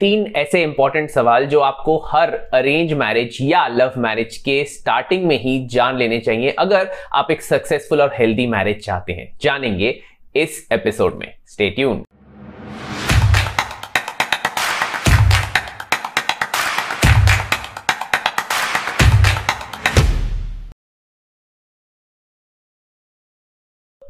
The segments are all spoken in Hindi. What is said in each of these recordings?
तीन ऐसे इंपॉर्टेंट सवाल जो आपको हर अरेंज मैरिज या लव मैरिज के स्टार्टिंग में ही जान लेने चाहिए, अगर आप एक सक्सेसफुल और हेल्दी मैरिज चाहते हैं। जानेंगे इस एपिसोड में। स्टे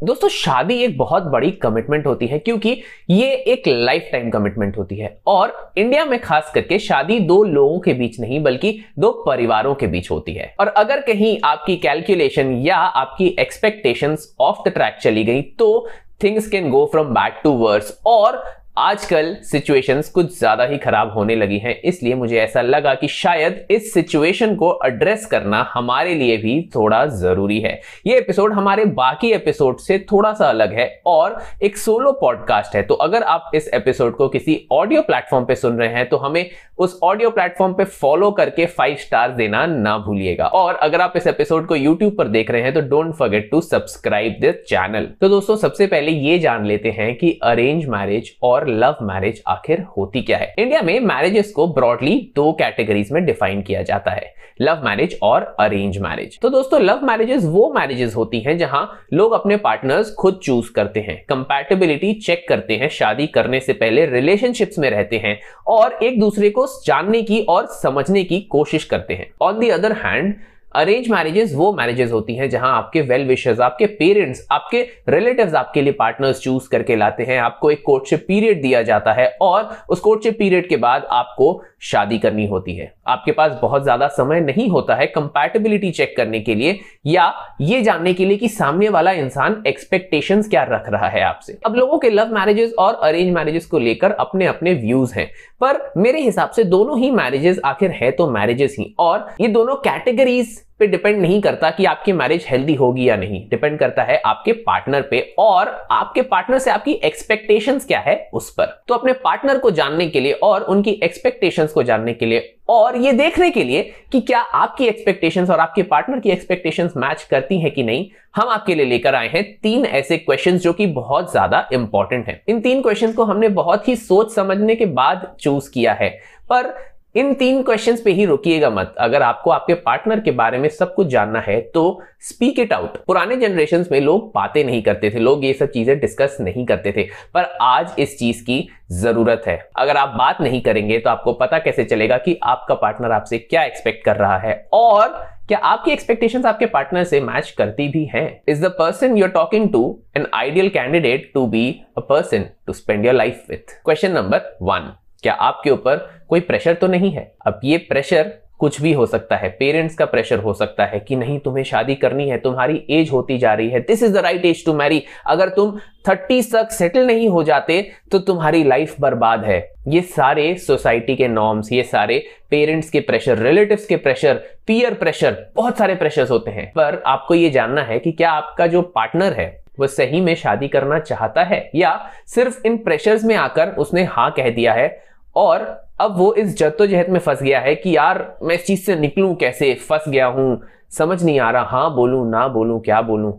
दोस्तों, शादी एक बहुत बड़ी कमिटमेंट होती है क्योंकि ये एक लाइफ टाइम कमिटमेंट होती है। और इंडिया में खास करके शादी दो लोगों के बीच नहीं, बल्कि दो परिवारों के बीच होती है। और अगर कहीं आपकी कैलकुलेशन या आपकी एक्सपेक्टेशंस ऑफ़ द ट्रैक चली गई तो things can go from bad to worse और आजकल सिचुएशंस कुछ ज़्यादा ही खराब होने लगी हैं, इसलिए मुझे ऐसा लगा कि शायद इस सिचुएशन को एड्रेस करना हमारे लिए भी थोड़ा ज़रूरी है। ये एपिसोड हमारे बाकी एपिसोड से थोड़ा सा अलग है और एक सोलो पॉडकास्ट है। तो अगर आप इस एपिसोड को किसी ऑडियो प्लेटफॉर्म पे सुन रहे हैं तो हमें उस ऑडियो प्लेटफॉर्म पे फॉलो करके फाइव स्टार देना ना भूलिएगा। और अगर आप इस एपिसोड को यूट्यूब पर देख रहे हैं तो don't forget to subscribe this channel तो दोस्तों, सबसे पहले ये जान लेते हैं कि अरेंज मैरिज और लव मैरिज आखिर होती क्या है? इंडिया में मैरिजेस को ब्रॉडली दो कैटेगरीज में डिफाइन किया जाता है लव मैरिज और अरेंज मैरिज तो दोस्तों लव मैरिजेस वो मैरिजेस होती हैं जहाँ लोग अपने पार्टनर्स खुद चूज़ करते हैं कंपैटिबिलिटी चेक करते हैं, शादी करने से पहले रिलेशनशिप्स में रहते हैं और एक दूसरे को जानने की और समझने की कोशिश करते हैं. On the other hand arrange marriages वो मैरिजेस होती हैं जहाँ आपके वेल विशर्स आपके पेरेंट्स आपके रिलेटिव्स आपके लिए पार्टनर्स चूज़ करके लाते हैं। आपको एक कोर्टशिप पीरियड दिया जाता है और उस कोर्टशिप पीरियड के बाद आपको शादी करनी होती है। आपके पास बहुत ज़्यादा समय नहीं होता है कंपैटिबिलिटी चेक करने के लिए या ये जानने के लिए कि सामने वाला इंसान एक्सपेक्टेशंस क्या रख रहा है आपसे। अब लोगों के लव मैरिजेस और अरेंज मैरिजेस को लेकर अपने अपने व्यूज़ हैं, पर मेरे हिसाब से दोनों ही मैरिजेस आखिर है तो मैरिजेस ही, और ये दोनों कैटेगरीज पे डिपेंड नहीं करता कि आपकी मैरिज हेल्दी होगी या नहीं. डिपेंड करता है आपके पार्टनर पे और आपके पार्टनर से आपकी एक्सपेक्टेशंस क्या है उस पर. तो अपने पार्टनर को जानने के लिए और उनकी एक्सपेक्टेशंस को जानने के लिए और ये देखने के लिए कि क्या आपकी एक्सपेक्टेशंस और आपके पार्टनर की एक्सपेक्टेशंस मैच करती हैं कि नहीं, हम आपके लिए लेकर आए हैं तीन ऐसे क्वेश्चंस जो कि बहुत ज़्यादा इंपॉर्टेंट हैं. इन तीन क्वेश्चंस को हमने बहुत ही सोच समझने के बाद चूज़ किया है. पर इन तीन क्वेश्चंस पे ही रुकिएगा मत। अगर आपको आपके पार्टनर के बारे में सब कुछ जानना है तो स्पीक इट आउट पुराने जनरेशन में लोग बातें नहीं करते थे, लोग ये सब चीज़ें डिस्कस नहीं करते थे। पर आज इस चीज़ की ज़रूरत है। अगर आप बात नहीं करेंगे तो आपको पता कैसे चलेगा कि आपका पार्टनर आपसे क्या एक्सपेक्ट कर रहा है और क्या आपकी एक्सपेक्टेशंस आपके पार्टनर से मैच करती भी हैं। Is the person you are talking to an ideal candidate to be a person to spend your life with question number one क्या आपके ऊपर कोई प्रेशर तो नहीं है? अब ये प्रेशर कुछ भी हो सकता है। पेरेंट्स का प्रेशर हो सकता है कि नहीं, तुम्हें शादी करनी है, तुम्हारी एज होती जा रही है। This is the right age to marry अगर तुम थर्टी तक सेटल नहीं हो जाते तो तुम्हारी लाइफ बर्बाद है। ये सारे सोसाइटी के नॉर्म्स ये सारे पेरेंट्स के प्रेशर रिलेटिव्स के प्रेशर पीयर प्रेशर बहुत सारे प्रेशर्स होते हैं। पर आपको ये जानना है कि क्या आपका जो पार्टनर है, वो सही में शादी करना चाहता है? या सिर्फ़ इन प्रेशर्स में आकर उसने हाँ कह दिया है और अब वो इस जद्दोजहद में फंस गया है कि यार, मैं इस चीज़ से निकलूं कैसे? फंस गया हूँ। समझ नहीं आ रहा हाँ बोलूँ, ना बोलूँ, क्या बोलूँ?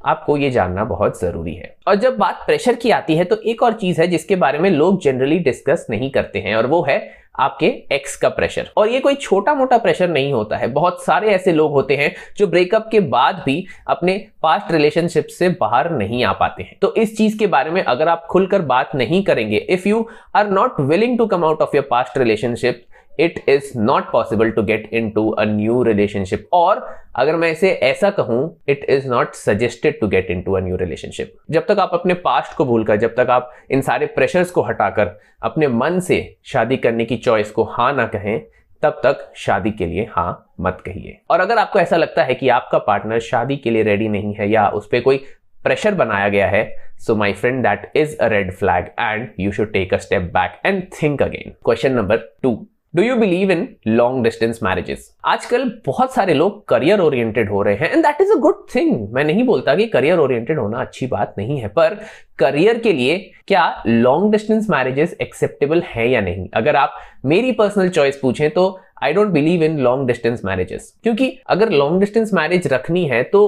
आपको ये जानना बहुत ज़रूरी है। और जब बात प्रेशर की आती है तो एक और चीज़ है जिसके बारे में लोग जनरली डिस्कस नहीं करते हैं, और वो है आपके एक्स का प्रेशर और ये कोई छोटा मोटा प्रेशर नहीं होता है। बहुत सारे ऐसे लोग होते हैं जो ब्रेकअप के बाद भी अपने पास्ट रिलेशनशिप से बाहर नहीं आ पाते हैं। तो इस चीज़ के बारे में अगर आप खुलकर बात नहीं करेंगे if you are not willing to come out of your past relationship it is not possible to get into a new relationship और अगर मैं इसे ऐसा कहूँ it is not suggested to get into a new relationship जब तक आप अपने पास्ट को भूलकर जब तक आप इन सारे प्रेशर्स को हटाकर, अपने मन से शादी करने की चॉइस को हाँ ना कहें, तब तक शादी के लिए हाँ मत कहिए। और अगर आपको ऐसा लगता है कि आपका पार्टनर शादी के लिए रेडी नहीं है या उस पर कोई प्रेशर बनाया गया है so my friend that is a red flag and you should take a step back and think again question number two do you believe in long distance marriages आजकल बहुत सारे लोग करियर ओरिएंटेड हो रहे हैं and that is a good thing मैं नहीं बोलता कि करियर ओरिएंटेड होना अच्छी बात नहीं है, पर करियर के लिए क्या लॉन्ग डिस्टेंस मैरिजेस एक्सेप्टेबल है या नहीं? अगर आप मेरी पर्सनल चॉइस पूछें तो I don't believe in long distance marriages क्योंकि अगर लॉन्ग डिस्टेंस मैरिज रखनी है तो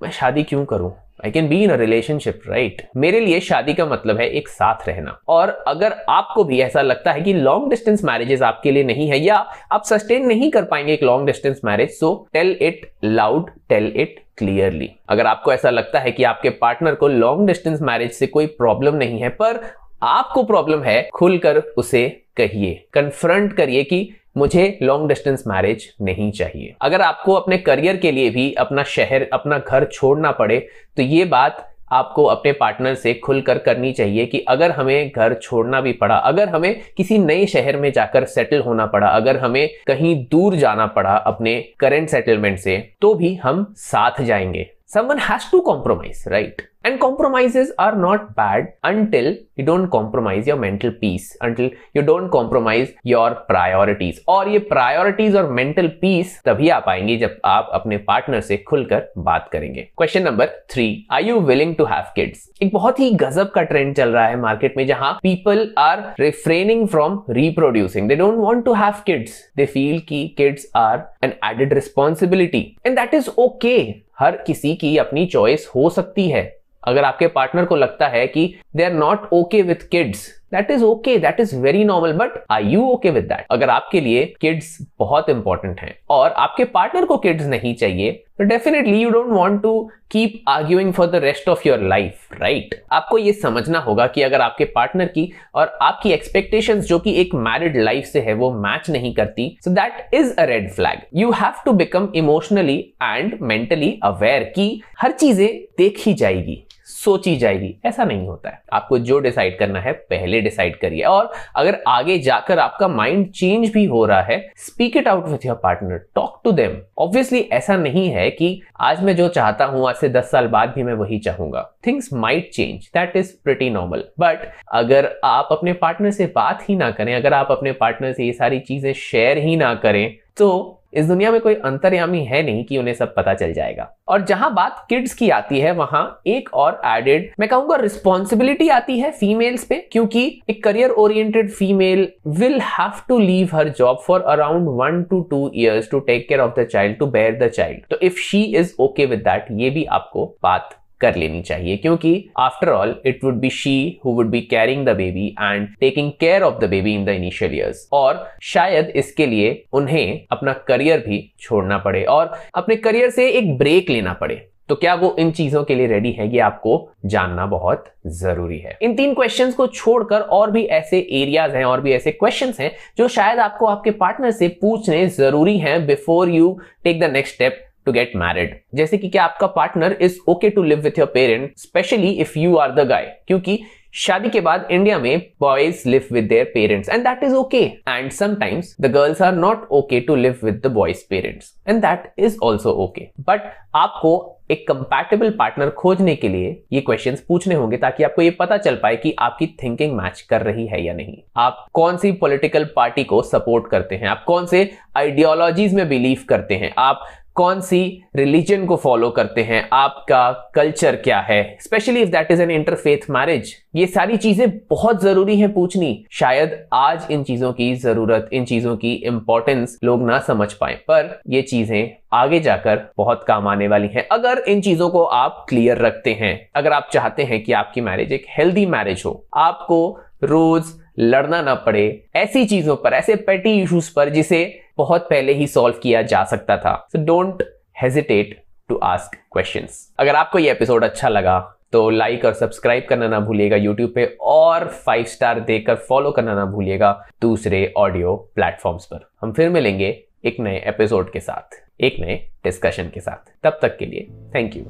मैं शादी क्यों करूँ? I can be in a relationship right मेरे लिए शादी का मतलब है एक साथ रहना। और अगर आपको भी ऐसा लगता है कि लॉन्ग डिस्टेंस मैरिजेस आपके लिए नहीं है या आप सस्टेन नहीं कर पाएँगे एक long distance marriage so tell it loud tell it clearly अगर आपको ऐसा लगता है कि आपके पार्टनर को लॉन्ग डिस्टेंस मैरिज से कोई प्रॉब्लम नहीं है, पर आपको प्रॉब्लम है, खुलकर उसे कहिए। कन्फ्रंट करिए कि मुझे लॉन्ग डिस्टेंस मैरिज नहीं चाहिए। अगर आपको अपने करियर के लिए भी अपना शहर, अपना घर छोड़ना पड़े तो ये बात आपको अपने पार्टनर से खुलकर करनी चाहिए कि अगर हमें घर छोड़ना भी पड़ा, अगर हमें किसी नए शहर में जाकर सेटल होना पड़ा, अगर हमें कहीं दूर जाना पड़ा अपने करेंट सेटलमेंट से तो भी हम साथ जाएँगे। Someone has to compromise right and compromises are not bad until you don't compromise your mental peace until you don't compromise your priorities और ये priorities और mental peace तभी आ पाएँगी जब आप अपने पार्टनर से खुलकर बात करेंगे question number three are you willing to have kids एक बहुत ही गजब का ट्रेंड चल रहा है मार्केट में जहाँ people are refraining from reproducing they don't want to have kids they feel कि kids are an added responsibility and that is okay हर किसी की अपनी चॉइस हो सकती है। अगर आपके पार्टनर को लगता है कि they are not okay with kids that is okay that is very normal but I you okay with that अगर आपके लिए किड्स बहुत इंपॉर्टेंट हैं, और आपके पार्टनर को किड्स नहीं चाहिए तो definitely you don't want to keep arguing for the rest of your life right आपको ये समझना होगा कि अगर आपके पार्टनर की और आपकी एक्सपेक्टेशंस जो कि एक मैरिड लाइफ से है, वो मैच नहीं करती so that is a red flag you have to become emotionally and mentally aware कि हर चीज़ें देखी जाएगी। सोची जाएगी। ऐसा नहीं होता है। आपको जो डिसाइड करना है, पहले डिसाइड करिए। और अगर आगे जाकर आपका माइंड चेंज भी हो रहा है speak it out with your partner talk to them obviously ऐसा नहीं है कि आज मैं जो चाहता हूँ, आज से दस साल बाद भी मैं वही चाहूँगा। Things might change that is pretty normal but अगर आप अपने पार्टनर से बात ही ना करें, अगर आप अपने पार्टनर से ये सारी चीज़ें शेयर ही ना करें तो इस दुनिया में कोई अंतर्यामी है नहीं कि उन्हें सब पता चल जाएगा। और जहाँ बात किड्स की आती है, वहाँ एक और एडेड मैं कहूँगा रिस्पॉन्सिबिलिटी आती है फीमेल्स पे, क्योंकि एक career oriented female will have to leave her job for around one two two years to take care of the child to bear the child तो if she is okay with that ये भी आपको बात कर लेनी चाहिए, क्योंकि after all it would be she who would be carrying the baby and taking care of the baby in the initial years और शायद इसके लिए उन्हें अपना करियर भी छोड़ना पड़े और अपने करियर से एक ब्रेक लेना पड़े। तो क्या वो इन चीज़ों के लिए रेडी है, ये आपको जानना बहुत ज़रूरी है। इन तीन क्वेश्चंस को छोड़कर और भी ऐसे एरियाज़ हैं, और भी ऐसे क्वेश्चंस हैं, जो शायद आपको आपके पार्टनर से पूछने ज़रूरी हैं before you take the next step to get married जैसे कि क्या आपका partner is okay to live with your parent specially if you are the guy क्योंकि शादी के बाद इंडिया में boys live with their parents and that is okay and sometimes the girls are not okay to live with the boys parents and that is also okay but आपको एक कंपैटिबल पार्टनर खोजने के लिए ये क्वेश्चंस पूछने होंगे, ताकि आपको ये पता चल पाए कि आपकी थिंकिंग मैच कर रही है या नहीं. आप कौन सी पॉलिटिकल पार्टी को सपोर्ट करते हैं? आप कौन से आइडियोलॉजीज में बिलीव करते हैं? आप कौन सी रिलीजन को फॉलो करते हैं? आपका कल्चर क्या है? Specially if that is an interfaith marriage ये सारी चीज़ें बहुत ज़रूरी है पूछनी। शायद आज इन चीज़ों की ज़रूरत, इन चीज़ों की इंपॉर्टेंस लोग ना समझ पाए। पर ये चीज़ें आगे जाकर बहुत काम आने वाली हैं। अगर इन चीज़ों को आप क्लियर रखते हैं, अगर आप चाहते हैं कि आपकी मैरिज एक हेल्दी मैरिज हो, आपको रोज लड़ना ना पड़े, ऐसी चीज़ों पर, ऐसे पेटी इश्यूज़ पर जिसे बहुत पहले ही सॉल्व किया जा सकता था। So don't hesitate to ask question अगर आपको ये एपिसोड अच्छा लगा तो लाइक और सब्सक्राइब करना ना भूलिएगा यूट्यूब पे और फाइव स्टार देकर फॉलो करना ना भूलिएगा दूसरे ऑडियो प्लेटफॉर्म्स पर। हम फिर मिलेंगे एक नए एपिसोड के साथ, एक नए डिस्कशन के साथ। तब तक के लिए थैंक यू